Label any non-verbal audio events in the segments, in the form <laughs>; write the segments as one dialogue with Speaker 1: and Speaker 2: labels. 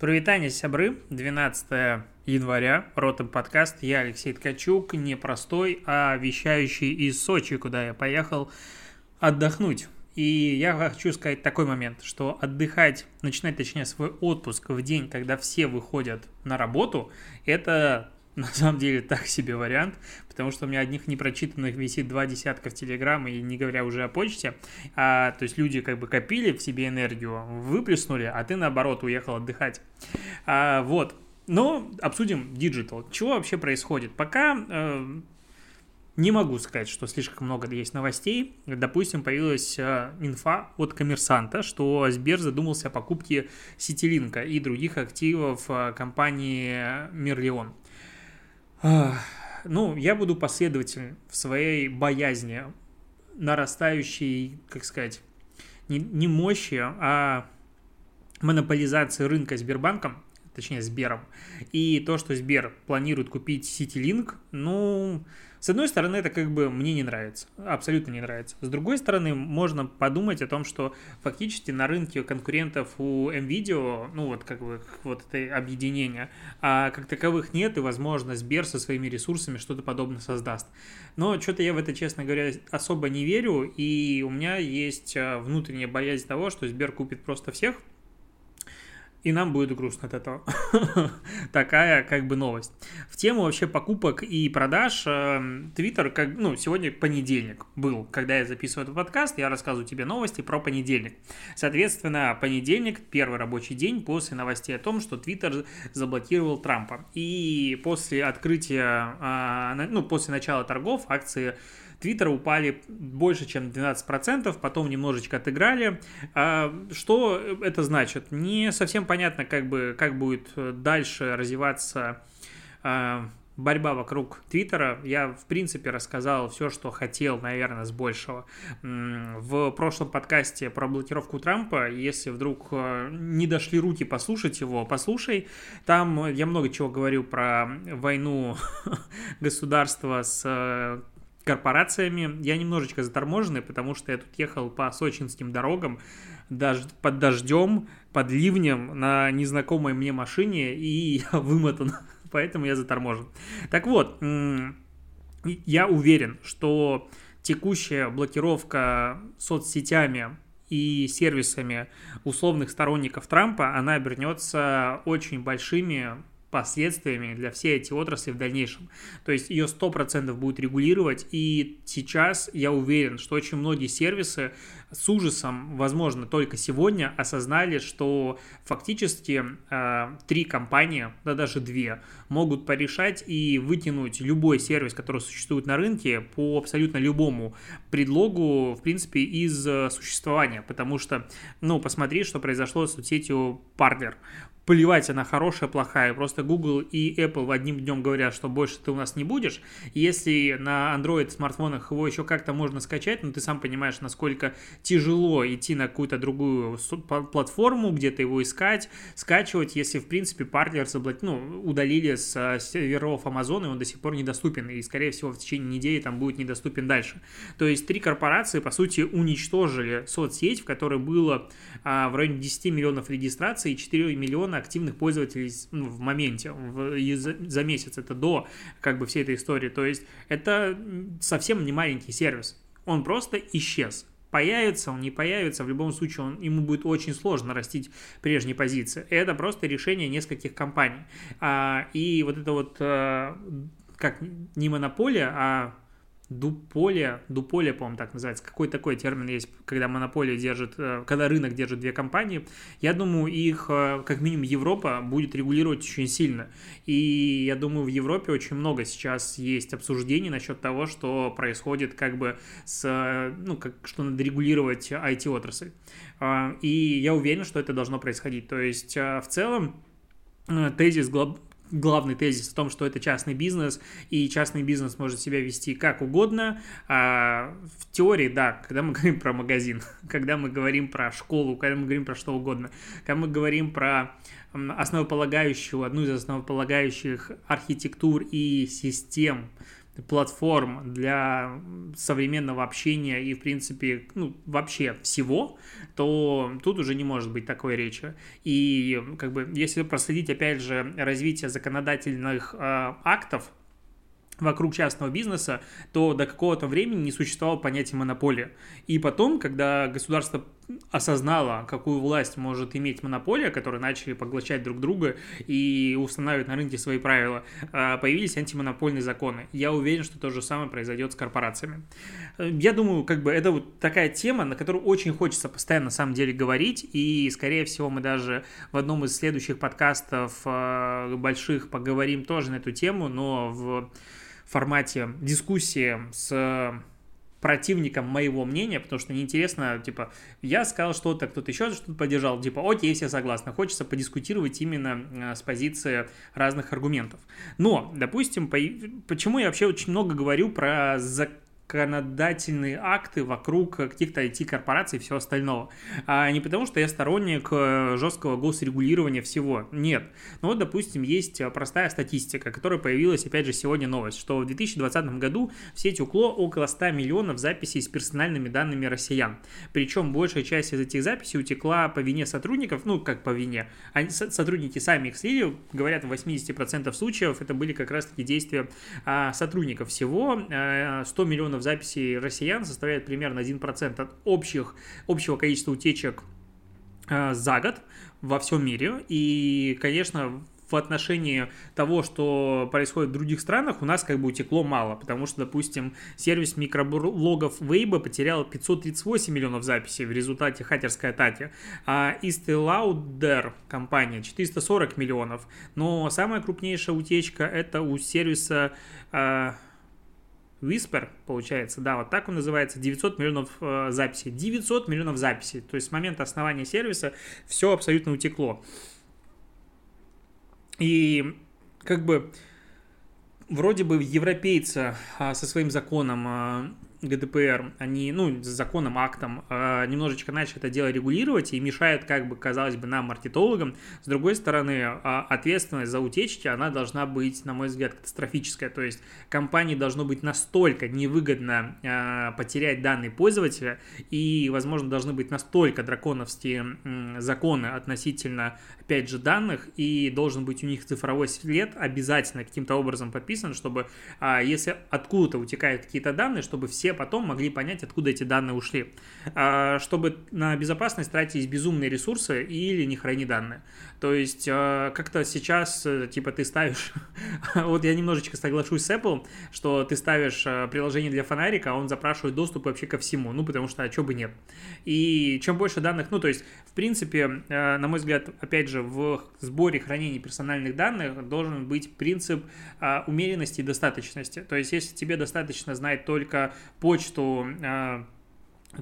Speaker 1: Привитание, сябры. 12 января. Ротом подкаст. Я Алексей Ткачук. Не простой, а вещающий из Сочи, куда я поехал отдохнуть. И я хочу сказать такой момент, что отдыхать, начинать, точнее, свой отпуск в день, когда все выходят на работу, это на самом деле так себе вариант, потому что у меня одних непрочитанных висит два десятка в Телеграм, и не говоря уже о почте. А, то есть люди как бы копили в себе энергию, выплеснули, а ты наоборот уехал отдыхать. А, вот. Но обсудим digital. Чего вообще происходит? Пока э, не могу сказать, что слишком много есть новостей. Допустим, появилась э, инфа от коммерсанта, что Сбер задумался о покупке Ситилинка и других активов э, компании Мерлион. Ну, я буду последователен в своей боязни нарастающей, как сказать, не, не мощи, а монополизации рынка Сбербанком, точнее Сбером, и то, что Сбер планирует купить Ситилинк, ну, с одной стороны, это как бы мне не нравится, абсолютно не нравится. С другой стороны, можно подумать о том, что фактически на рынке конкурентов у NVIDIA, ну вот как бы вот это объединение, а как таковых нет, и, возможно, Сбер со своими ресурсами что-то подобное создаст. Но что-то я в это, честно говоря, особо не верю, и у меня есть а, внутренняя боязнь того, что Сбер купит просто всех, и нам будет грустно от этого. <laughs> Такая как бы новость. В тему вообще покупок и продаж Твиттер, э, как, ну, сегодня понедельник был, когда я записываю этот подкаст, я рассказываю тебе новости про понедельник. Соответственно, понедельник, первый рабочий день после новостей о том, что Твиттер заблокировал Трампа. И после открытия, а, ну, после начала торгов акции Твиттера упали больше, чем 12%, потом немножечко отыграли. А, что это значит? Не совсем понятно, как, бы, как будет дальше развиваться а, борьба вокруг Твиттера. Я, в принципе, рассказал все, что хотел, наверное, с большего. В прошлом подкасте про блокировку Трампа, если вдруг а, не дошли руки послушать его, послушай. Там я много чего говорил про войну <laughs> государства с корпорациями. Я немножечко заторможенный, потому что я тут ехал по сочинским дорогам дож... под дождем, под ливнем на незнакомой мне машине, и <laughs> я вымотан, поэтому я заторможен. Так вот, я уверен, что текущая блокировка соцсетями и сервисами условных сторонников Трампа, она обернется очень большими последствиями для всей этой отрасли в дальнейшем. То есть ее 100% будет регулировать, и сейчас я уверен, что очень многие сервисы с ужасом, возможно, только сегодня осознали, что фактически э, три компании, да даже две, могут порешать и вытянуть любой сервис, который существует на рынке по абсолютно любому предлогу, в принципе, из э, существования. Потому что, ну, посмотри, что произошло с соцсетью Partner плевать, она хорошая, плохая. Просто Google и Apple в одним днем говорят, что больше ты у нас не будешь. Если на Android смартфонах его еще как-то можно скачать, но ну, ты сам понимаешь, насколько тяжело идти на какую-то другую платформу, где-то его искать, скачивать, если, в принципе, партнер заблок... ну, удалили с серверов Amazon, и он до сих пор недоступен, и, скорее всего, в течение недели там будет недоступен дальше. То есть три корпорации, по сути, уничтожили соцсеть, в которой было а, в районе 10 миллионов регистраций и 4 миллиона активных пользователей ну, в моменте, в, за, за месяц, это до как бы всей этой истории. То есть это совсем не маленький сервис. Он просто исчез. Появится он, не появится, в любом случае он, ему будет очень сложно растить прежние позиции. Это просто решение нескольких компаний. А, и вот это вот, а, как не монополия, а дуполе, дуполе, по-моему, так называется, какой такой термин есть, когда монополия держит, э, когда рынок держит две компании, я думаю, их, э, как минимум, Европа будет регулировать очень сильно. И я думаю, в Европе очень много сейчас есть обсуждений насчет того, что происходит как бы с, э, ну, как, что надо регулировать IT-отрасль. И я уверен, что это должно происходить. То есть, в целом, тезис главный тезис в том, что это частный бизнес, и частный бизнес может себя вести как угодно. А в теории, да, когда мы <laughs> говорим про магазин, когда мы говорим про школу, когда мы говорим про что угодно, когда мы говорим про основополагающую, одну из основополагающих архитектур и систем платформ для современного общения и, в принципе, ну, вообще всего, то тут уже не может быть такой речи. И, как бы, если проследить, опять же, развитие законодательных э, актов, вокруг частного бизнеса, то до какого-то времени не существовало понятия монополия. И потом, когда государство осознало, какую власть может иметь монополия, которые начали поглощать друг друга и устанавливать на рынке свои правила, а, появились антимонопольные законы. Я уверен, что то же самое произойдет с корпорациями. Я думаю, как бы это вот такая тема, на которую очень хочется постоянно на самом деле говорить, и, скорее всего, мы даже в одном из следующих подкастов а, больших поговорим тоже на эту тему, но в формате дискуссии с противником моего мнения, потому что неинтересно, типа, я сказал что-то, кто-то еще что-то поддержал, типа, окей, все согласны. Хочется подискутировать именно э, с позиции разных аргументов. Но, допустим, по... почему я вообще очень много говорю про зак законодательные акты вокруг каких-то IT-корпораций и всего остального. А не потому, что я сторонник э, жесткого госрегулирования всего. Нет. Ну вот, допустим, есть простая статистика, которая появилась, опять же, сегодня новость, что в 2020 году в сеть укло около 100 миллионов записей с персональными данными россиян. Причем большая часть из этих записей утекла по вине сотрудников, ну, как по вине. Они, сотрудники сами их слили, говорят, в 80% случаев это были как раз-таки действия а, сотрудников. Всего а, 100 миллионов в записи россиян составляет примерно 1% от общих, общего количества утечек э, за год во всем мире. И, конечно, в отношении того, что происходит в других странах, у нас как бы утекло мало, потому что, допустим, сервис микроблогов Weibo потерял 538 миллионов записей в результате хакерской атаки, а Estee Lauder компания 440 миллионов. Но самая крупнейшая утечка это у сервиса э, Whisper, получается, да, вот так он называется, 900 миллионов э, записей. 900 миллионов записей, то есть с момента основания сервиса все абсолютно утекло. И как бы вроде бы европейцы а, со своим законом а, ГДПР, они, ну, с законом, актом, э, немножечко начали это дело регулировать и мешают, как бы, казалось бы, нам, маркетологам. С другой стороны, э, ответственность за утечки, она должна быть, на мой взгляд, катастрофическая. То есть компании должно быть настолько невыгодно э, потерять данные пользователя и, возможно, должны быть настолько драконовские законы относительно, опять же, данных, и должен быть у них цифровой след обязательно каким-то образом подписан, чтобы, э, если откуда-то утекают какие-то данные, чтобы все все потом могли понять, откуда эти данные ушли. А, чтобы на безопасность тратить безумные ресурсы или не храни данные. То есть а, как-то сейчас, э, типа, ты ставишь... <laughs> вот я немножечко соглашусь с Apple, что ты ставишь э, приложение для фонарика, а он запрашивает доступ вообще ко всему. Ну, потому что, а что бы нет. И чем больше данных... Ну, то есть, в принципе, э, на мой взгляд, опять же, в сборе хранения персональных данных должен быть принцип а, умеренности и достаточности. То есть, если тебе достаточно знать только почту э,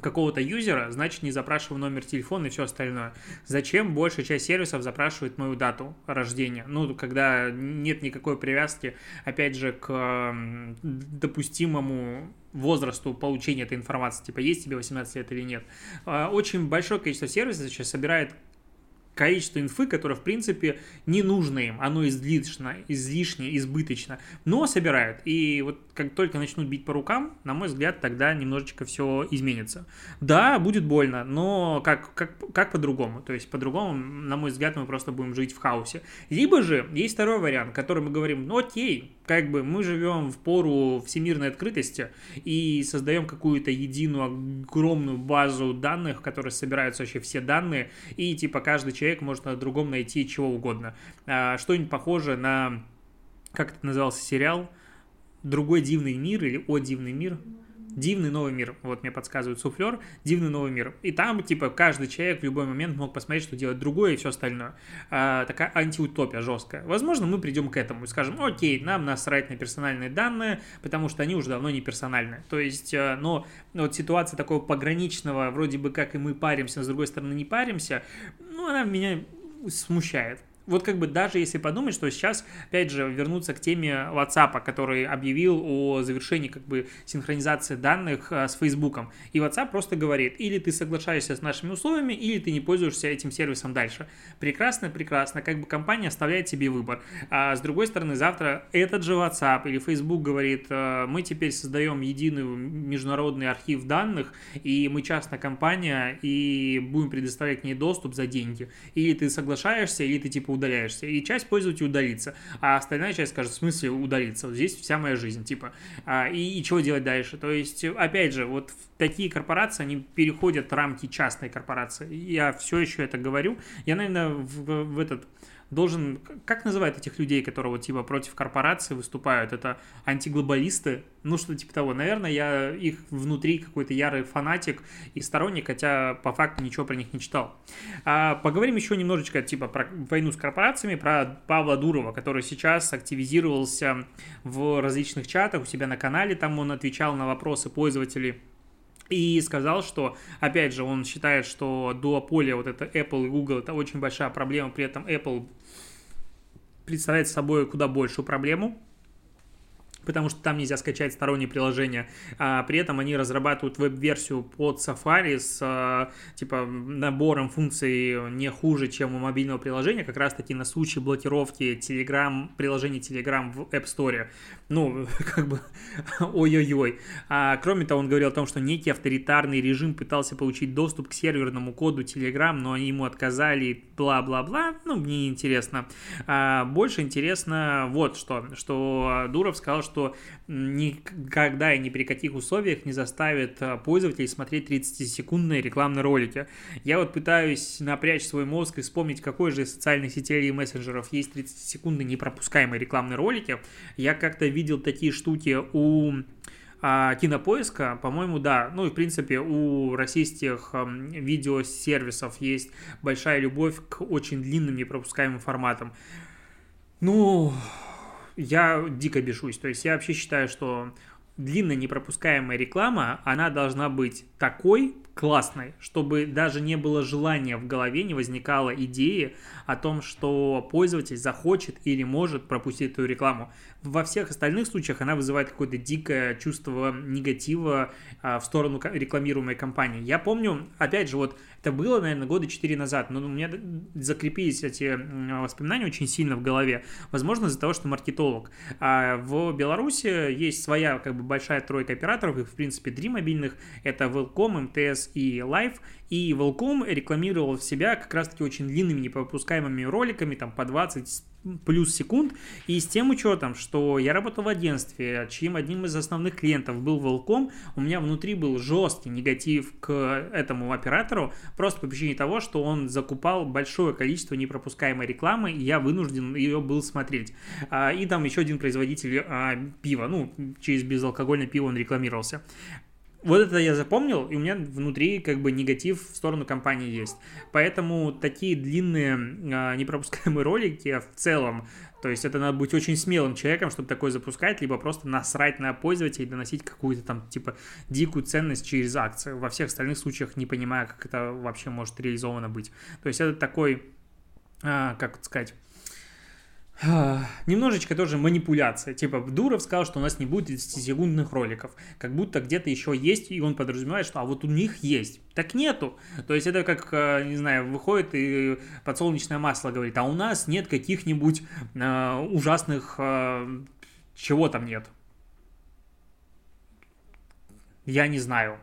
Speaker 1: какого-то юзера, значит не запрашиваю номер телефона и все остальное. Зачем большая часть сервисов запрашивает мою дату рождения? Ну, когда нет никакой привязки, опять же, к допустимому возрасту получения этой информации, типа есть тебе 18 лет или нет. А, очень большое количество сервисов сейчас собирает количество инфы, которое, в принципе, не нужно им, оно излишно, излишне, избыточно, но собирают. И вот как только начнут бить по рукам, на мой взгляд, тогда немножечко все изменится. Да, будет больно, но как, как, как по-другому? То есть по-другому, на мой взгляд, мы просто будем жить в хаосе. Либо же есть второй вариант, который мы говорим, ну окей, как бы мы живем в пору всемирной открытости и создаем какую-то единую огромную базу данных, в которой собираются вообще все данные, и типа каждый человек может на другом найти чего угодно. А, что-нибудь похожее на, как это назывался сериал, «Другой дивный мир» или «О дивный мир», Дивный новый мир. Вот мне подсказывает суфлер. Дивный новый мир. И там, типа, каждый человек в любой момент мог посмотреть, что делать другое и все остальное. А, такая антиутопия жесткая. Возможно, мы придем к этому и скажем, окей, нам насрать на персональные данные, потому что они уже давно не персональные. То есть, э, но вот ситуация такого пограничного, вроде бы как и мы паримся, но с другой стороны не паримся, ну, она меня смущает. Вот как бы даже если подумать, что сейчас, опять же, вернуться к теме WhatsApp, который объявил о завершении как бы синхронизации данных а, с Facebook. И WhatsApp просто говорит, или ты соглашаешься с нашими условиями, или ты не пользуешься этим сервисом дальше. Прекрасно, прекрасно. Как бы компания оставляет тебе выбор. А с другой стороны, завтра этот же WhatsApp или Facebook говорит, «А, мы теперь создаем единый международный архив данных, и мы частная компания, и будем предоставлять к ней доступ за деньги. Или ты соглашаешься, или ты типа удаляешься. И часть пользователей удалится, а остальная часть скажет, в смысле удалиться? Вот здесь вся моя жизнь, типа. А, и, и чего делать дальше? То есть, опять же, вот такие корпорации, они переходят рамки частной корпорации. Я все еще это говорю. Я, наверное, в, в этот должен... Как называют этих людей, которые вот типа против корпорации выступают? Это антиглобалисты? Ну, что типа того. Наверное, я их внутри какой-то ярый фанатик и сторонник, хотя по факту ничего про них не читал. А, поговорим еще немножечко типа про войну с корпорациями, про Павла Дурова, который сейчас активизировался в различных чатах у себя на канале. Там он отвечал на вопросы пользователей и сказал, что, опять же, он считает, что дуополия, вот это Apple и Google, это очень большая проблема, при этом Apple представляет собой куда большую проблему, потому что там нельзя скачать сторонние приложения. А при этом они разрабатывают веб-версию под Safari с а, типа набором функций не хуже, чем у мобильного приложения, как раз таки на случай блокировки Telegram, приложения Telegram в App Store. Ну, <laughs> как бы, ой-ой-ой. А, кроме того, он говорил о том, что некий авторитарный режим пытался получить доступ к серверному коду Telegram, но они ему отказали, бла-бла-бла. Ну, мне не интересно. А, больше интересно вот что, что Дуров сказал, что что никогда и ни при каких условиях не заставит а, пользователей смотреть 30-секундные рекламные ролики. Я вот пытаюсь напрячь свой мозг и вспомнить, какой же из социальных сетей или мессенджеров есть 30-секундные непропускаемые рекламные ролики. Я как-то видел такие штуки у а, кинопоиска, по-моему, да. Ну и, в принципе, у российских а, видеосервисов есть большая любовь к очень длинным непропускаемым форматам. Ну, я дико бешусь. То есть я вообще считаю, что длинная непропускаемая реклама, она должна быть такой классной, чтобы даже не было желания в голове, не возникало идеи о том, что пользователь захочет или может пропустить эту рекламу. Во всех остальных случаях она вызывает какое-то дикое чувство негатива а, в сторону рекламируемой компании. Я помню, опять же, вот это было, наверное, года 4 назад, но у меня закрепились эти воспоминания очень сильно в голове. Возможно, из-за того, что маркетолог. А в Беларуси есть своя как бы большая тройка операторов, их, в принципе, три мобильных. Это Welcome, МТС и Life. И Welcome рекламировал себя как раз-таки очень длинными непропускаемыми роликами, там по 20 плюс секунд, и с тем учетом, что я работал в агентстве, чьим одним из основных клиентов был Волком, у меня внутри был жесткий негатив к этому оператору, просто по причине того, что он закупал большое количество непропускаемой рекламы, и я вынужден ее был смотреть. А, и там еще один производитель а, пива, ну, через безалкогольное пиво он рекламировался. Вот это я запомнил, и у меня внутри как бы негатив в сторону компании есть. Поэтому такие длинные э, непропускаемые <laughs> ролики в целом, то есть это надо быть очень смелым человеком, чтобы такое запускать, либо просто насрать на пользователя и доносить какую-то там типа дикую ценность через акции. Во всех остальных случаях не понимая, как это вообще может реализовано быть. То есть это такой, э, как сказать Немножечко тоже манипуляция. Типа, Дуров сказал, что у нас не будет 30-секундных роликов. Как будто где-то еще есть, и он подразумевает, что а вот у них есть. Так нету. То есть это как, э, не знаю, выходит и подсолнечное масло говорит, а у нас нет каких-нибудь э, ужасных... Э, чего там нет? Я не знаю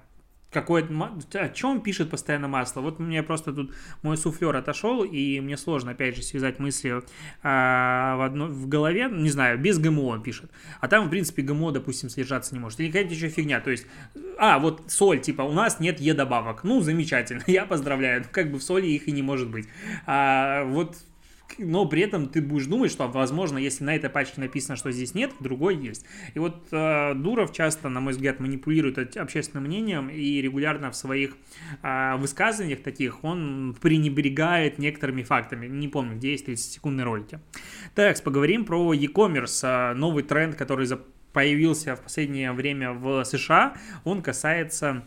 Speaker 1: какое о чем пишет постоянно масло. Вот мне просто тут мой суфлер отошел, и мне сложно, опять же, связать мысли а, в, одно, в голове, не знаю, без ГМО он пишет. А там, в принципе, ГМО, допустим, содержаться не может. Или какая-то еще фигня. То есть, а, вот соль, типа, у нас нет Е-добавок. Ну, замечательно, <laughs> я поздравляю. Ну, как бы в соли их и не может быть. А, вот но при этом ты будешь думать, что, возможно, если на этой пачке написано, что здесь нет, другой есть. И вот э, Дуров часто, на мой взгляд, манипулирует общественным мнением и регулярно в своих э, высказываниях таких он пренебрегает некоторыми фактами. Не помню, где есть 30-секундные ролики. Так, поговорим про e-commerce, э, новый тренд, который появился в последнее время в США. Он касается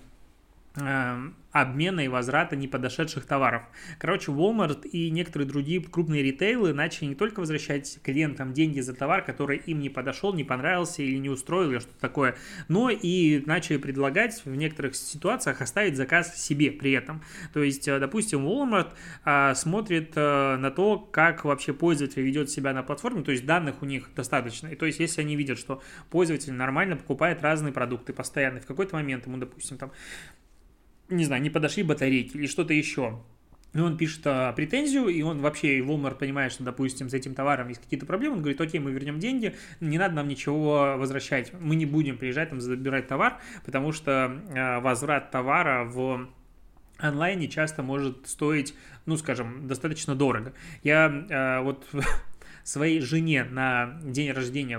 Speaker 1: обмена и возврата неподошедших товаров. Короче, Walmart и некоторые другие крупные ритейлы начали не только возвращать клиентам деньги за товар, который им не подошел, не понравился или не устроил, или что-то такое, но и начали предлагать в некоторых ситуациях оставить заказ себе при этом. То есть, э, допустим, Walmart а, смотрит а, на то, как вообще пользователь ведет себя на платформе, то есть данных у них достаточно. И то есть, если они видят, что пользователь нормально покупает разные продукты постоянно, в какой-то момент ему, допустим, там не знаю, не подошли батарейки или что-то еще. И он пишет а, претензию, и он вообще, и Walmart понимает, что, допустим, с этим товаром есть какие-то проблемы, он говорит, окей, мы вернем деньги, не надо нам ничего возвращать, мы не будем приезжать там забирать товар, потому что а, возврат товара в онлайне часто может стоить, ну, скажем, достаточно дорого. Я а, вот <laughs> своей жене на день рождения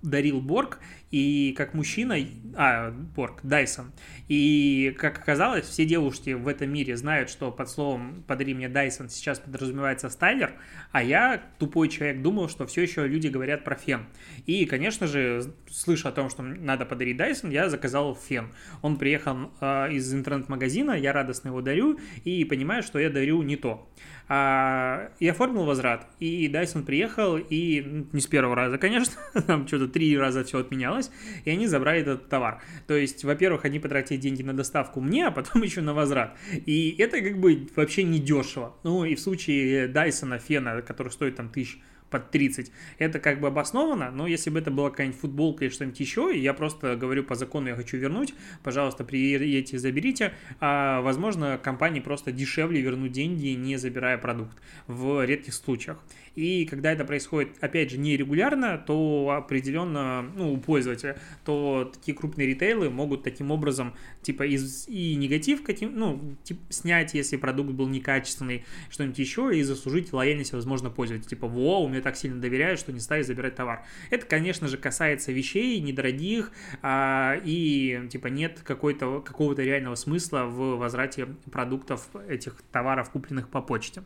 Speaker 1: дарил Борг, и как мужчина, а, Борг, Дайсон, и как оказалось, все девушки в этом мире знают, что под словом «подари мне Дайсон» сейчас подразумевается стайлер, а я, тупой человек, думал, что все еще люди говорят про фен. И, конечно же, слыша о том, что надо подарить Дайсон, я заказал фен. Он приехал э, из интернет-магазина, я радостно его дарю, и понимаю, что я дарю не то. А, и оформил возврат. И Дайсон приехал, и ну, не с первого раза, конечно, <laughs> там что-то три раза все отменялось, и они забрали этот товар. То есть, во-первых, они потратили деньги на доставку мне, а потом <laughs> еще на возврат. И это как бы вообще не дешево. Ну и в случае Дайсона Фена, который стоит там тысяч под 30. Это как бы обосновано, но если бы это была какая-нибудь футболка или что-нибудь еще, и я просто говорю по закону, я хочу вернуть, пожалуйста, приедете, заберите, а, возможно, компании просто дешевле вернуть деньги, не забирая продукт в редких случаях. И когда это происходит, опять же, нерегулярно, то определенно, ну, у пользователя, то такие крупные ритейлы могут таким образом, типа, из, и негатив, каким, ну, типа, снять, если продукт был некачественный, что-нибудь еще, и заслужить лояльность, возможно, пользователя. Типа, во, мне так сильно доверяют, что не стали забирать товар. Это, конечно же, касается вещей недорогих, а, и, типа, нет какой-то, какого-то реального смысла в возврате продуктов, этих товаров, купленных по почте.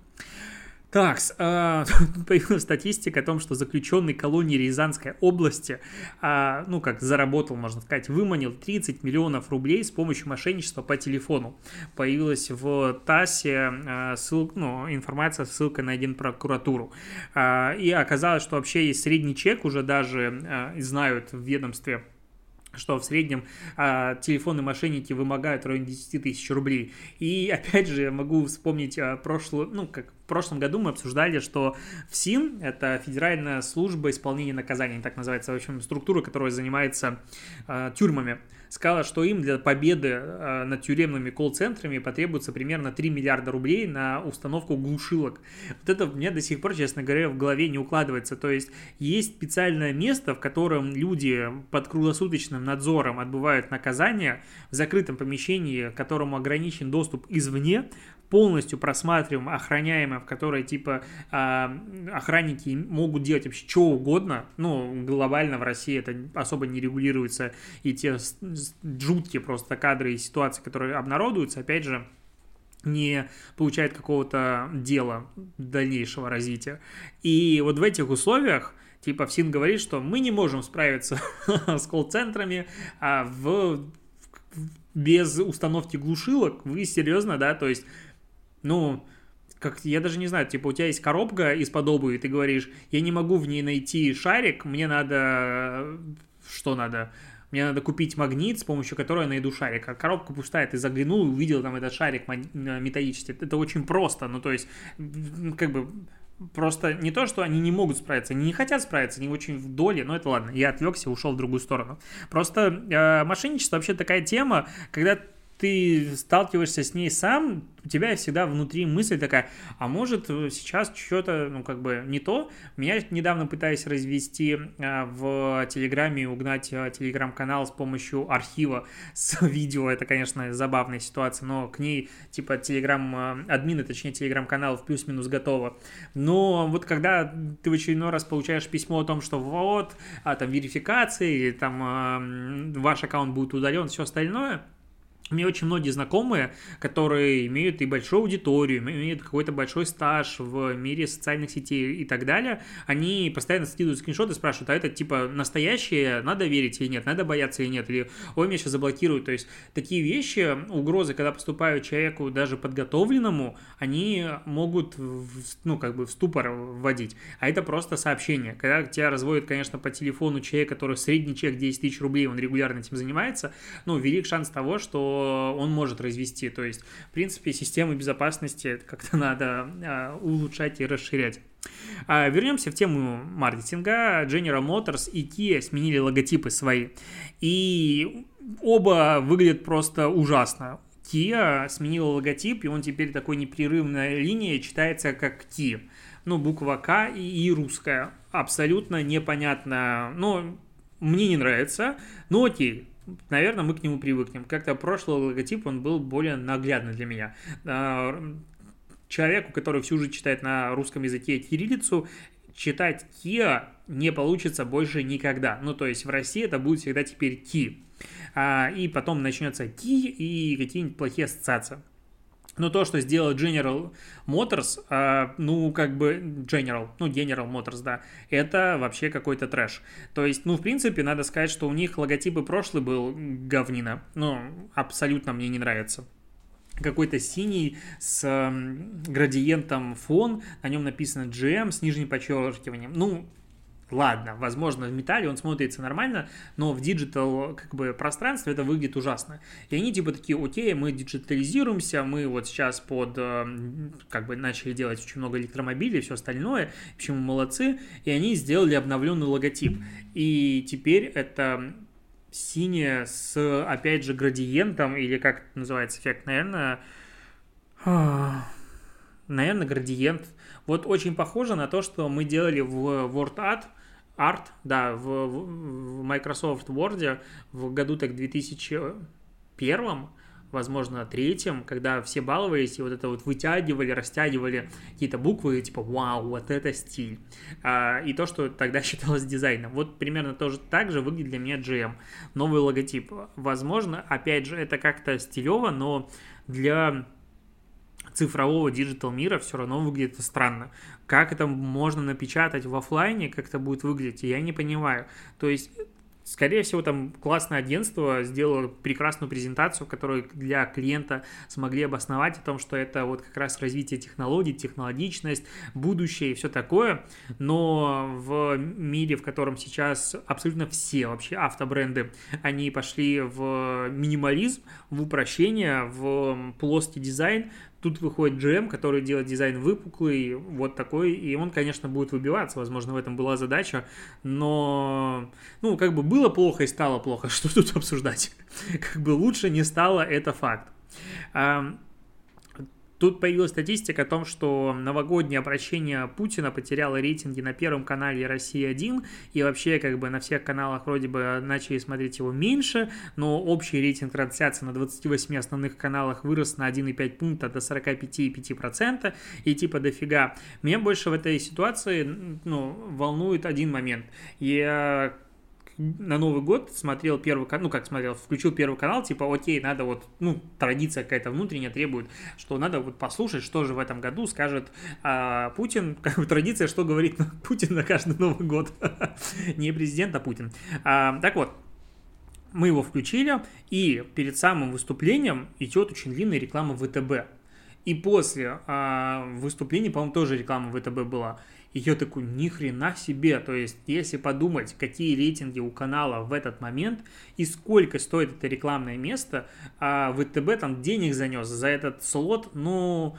Speaker 1: Так, э, <laughs> появилась статистика о том, что заключенный колонии Рязанской области, э, ну, как заработал, можно сказать, выманил 30 миллионов рублей с помощью мошенничества по телефону. Появилась в ТАССе э, ссыл, ну, информация, ссылка на один прокуратуру. И оказалось, что вообще есть средний чек, уже даже знают в ведомстве что в среднем а, телефонные мошенники вымогают в районе 10 тысяч рублей. И опять же, могу вспомнить а, прошлую, ну, как в прошлом году мы обсуждали, что ФСИН, это Федеральная служба исполнения наказаний, так называется, в общем, структура, которая занимается а, тюрьмами, сказала, что им для победы а, над тюремными колл-центрами потребуется примерно 3 миллиарда рублей на установку глушилок. Вот это мне до сих пор, честно говоря, в голове не укладывается. То есть есть специальное место, в котором люди под круглосуточным надзором отбывают наказание в закрытом помещении, которому ограничен доступ извне, полностью просматриваем, охраняемое, в которой, типа, а, охранники могут делать вообще что угодно, ну, глобально в России это особо не регулируется, и те жуткие просто кадры и ситуации, которые обнародуются, опять же, не получает какого-то дела дальнейшего развития. И вот в этих условиях типа ФСИН говорит, что мы не можем справиться <laughs> с колл-центрами а в, без установки глушилок. Вы серьезно, да? То есть ну, как я даже не знаю, типа у тебя есть коробка из-под обуви, ты говоришь, я не могу в ней найти шарик, мне надо... Что надо? Мне надо купить магнит, с помощью которого я найду шарик. А коробка пустая, ты заглянул и увидел там этот шарик металлический. Это очень просто. Ну, то есть, как бы, просто не то, что они не могут справиться, они не хотят справиться, они очень в доле, но это ладно, я отвлекся, ушел в другую сторону. Просто э, мошенничество вообще такая тема, когда ты сталкиваешься с ней сам, у тебя всегда внутри мысль такая, а может сейчас что-то, ну, как бы не то. Меня недавно пытались развести а, в Телеграме, угнать а, Телеграм-канал с помощью архива с <laughs> видео. Это, конечно, забавная ситуация, но к ней, типа, Телеграм, а, админы, точнее, Телеграм-канал в плюс-минус готово. Но вот когда ты в очередной раз получаешь письмо о том, что вот, а, там, верификация, или там ваш аккаунт будет удален, все остальное – у меня очень многие знакомые, которые имеют и большую аудиторию, имеют какой-то большой стаж в мире социальных сетей и так далее, они постоянно скидывают скриншоты, спрашивают, а это типа настоящее, надо верить или нет, надо бояться или нет, или ой, меня сейчас заблокируют. То есть такие вещи, угрозы, когда поступают человеку даже подготовленному, они могут, ну, как бы в ступор вводить. А это просто сообщение. Когда тебя разводят, конечно, по телефону человек, который средний чек 10 тысяч рублей, он регулярно этим занимается, ну, велик шанс того, что он может развести. То есть, в принципе, системы безопасности как-то надо а, улучшать и расширять. А, вернемся в тему маркетинга. General Motors и Kia сменили логотипы свои. И оба выглядят просто ужасно. Kia сменила логотип, и он теперь такой непрерывная линия читается как Kia. Ну, буква К и, и русская. Абсолютно непонятно. Но мне не нравится. Но окей, наверное, мы к нему привыкнем. Как-то прошлый логотип, он был более наглядный для меня. А, человеку, который всю жизнь читает на русском языке кириллицу, читать Kia не получится больше никогда. Ну, то есть в России это будет всегда теперь Ки. А, и потом начнется Ки и какие-нибудь плохие ассоциации. Но то, что сделал General Motors, э, ну, как бы General, ну, General Motors, да, это вообще какой-то трэш. То есть, ну, в принципе, надо сказать, что у них логотип и прошлый был говнина. Ну, абсолютно мне не нравится какой-то синий с градиентом фон, на нем написано GM с нижним подчеркиванием. Ну, ладно, возможно, в металле он смотрится нормально, но в digital как бы пространстве это выглядит ужасно. И они типа такие, окей, мы диджитализируемся, мы вот сейчас под, э, как бы начали делать очень много электромобилей и все остальное, почему молодцы, и они сделали обновленный логотип. И теперь это синее с, опять же, градиентом, или как это называется эффект, наверное, наверное, градиент. Вот очень похоже на то, что мы делали в WordArt, Art, да, в, в Microsoft Word в году так 2001 возможно, третьем, когда все баловались и вот это вот вытягивали, растягивали какие-то буквы, типа, вау, вот это стиль. А, и то, что тогда <laughs> считалось дизайном. Вот примерно тоже так же выглядит для меня GM. Новый логотип. Возможно, опять же, это как-то стилево, но для цифрового digital мира все равно выглядит странно. Как это можно напечатать в офлайне, как это будет выглядеть, я не понимаю. То есть Скорее всего, там классное агентство сделало прекрасную презентацию, которую для клиента смогли обосновать о том, что это вот как раз развитие технологий, технологичность, будущее и все такое. Но в мире, в котором сейчас абсолютно все вообще автобренды, они пошли в минимализм, в упрощение, в плоский дизайн, Тут выходит GM, который делает дизайн выпуклый, вот такой, и он, конечно, будет выбиваться, возможно, в этом была задача, но, ну, как бы было плохо и стало плохо, <laughs> что тут обсуждать? Как бы лучше не стало, это факт. Тут появилась статистика о том, что новогоднее обращение Путина потеряло рейтинги на Первом канале Россия-1, и вообще как бы на всех каналах вроде бы начали смотреть его меньше, но общий рейтинг трансляции на 28 основных каналах вырос на 1,5 пункта до 45,5%, и типа дофига. Меня больше в этой ситуации ну, волнует один момент. Я на Новый год смотрел первый канал, ну как смотрел, включил первый канал, типа, окей, надо вот, ну, традиция какая-то внутренняя требует, что надо вот послушать, что же в этом году скажет а, Путин, <laughs> как бы традиция, что говорит <laughs> Путин на каждый Новый год. <laughs> Не президент, а Путин. А, так вот, мы его включили, и перед самым выступлением идет очень длинная реклама ВТБ. И после а, выступления, по-моему, тоже реклама ВТБ была. И я такой, ни хрена себе. То есть, если подумать, какие рейтинги у канала в этот момент и сколько стоит это рекламное место, а ВТБ там денег занес за этот слот, ну,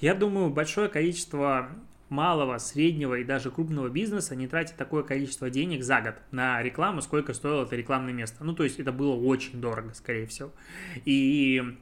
Speaker 1: я думаю, большое количество малого, среднего и даже крупного бизнеса не тратит такое количество денег за год на рекламу, сколько стоило это рекламное место. Ну, то есть это было очень дорого, скорее всего. И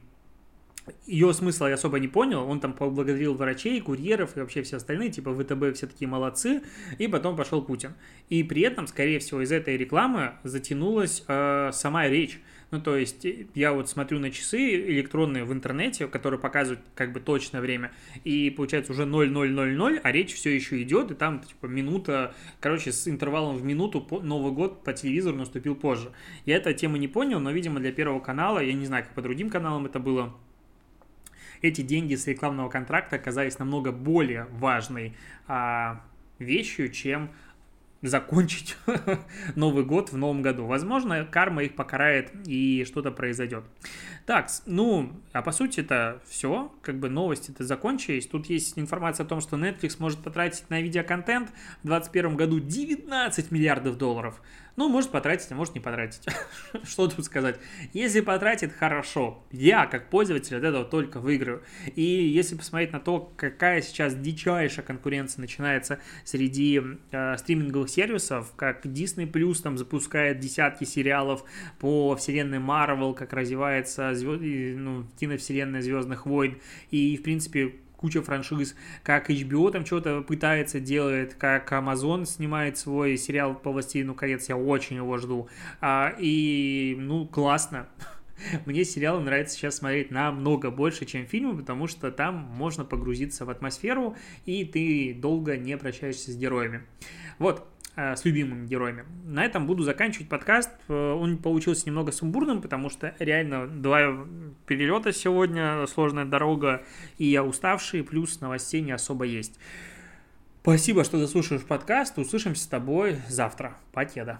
Speaker 1: ее смысла я особо не понял. Он там поблагодарил врачей, курьеров и вообще все остальные, типа ВТБ все такие молодцы. И потом пошел Путин. И при этом, скорее всего, из этой рекламы затянулась э, сама речь. Ну, то есть я вот смотрю на часы электронные в интернете, которые показывают как бы точное время, и получается уже 0000, а речь все еще идет, и там типа минута, короче, с интервалом в минуту Новый год по телевизору наступил позже. Я эту тему не понял, но, видимо, для Первого канала, я не знаю, как по другим каналам это было, эти деньги с рекламного контракта оказались намного более важной а, вещью, чем закончить <laughs> Новый год в новом году. Возможно, карма их покарает и что-то произойдет. Так, ну, а по сути это все, как бы новости-то закончились. Тут есть информация о том, что Netflix может потратить на видеоконтент в 2021 году 19 миллиардов долларов. Ну, может потратить, а может не потратить. <laughs> Что тут сказать? Если потратит, хорошо. Я, как пользователь, от этого только выиграю. И если посмотреть на то, какая сейчас дичайшая конкуренция начинается среди э, стриминговых сервисов, как Disney Plus там запускает десятки сериалов по вселенной Marvel, как развивается звезд... ну, киновселенная Звездных войн, и, в принципе, куча франшиз, как HBO там что-то пытается делает, как Amazon снимает свой сериал по «Властелину колец», я очень его жду. А, и, ну, классно. <laughs> Мне сериалы нравится сейчас смотреть намного больше, чем фильмы, потому что там можно погрузиться в атмосферу, и ты долго не прощаешься с героями. Вот, с любимыми героями. На этом буду заканчивать подкаст. Э, он получился немного сумбурным, потому что реально два перелета сегодня, сложная дорога, и я уставший, плюс новостей не особо есть. Спасибо, что заслушаешь подкаст. Услышимся с тобой завтра. Покеда.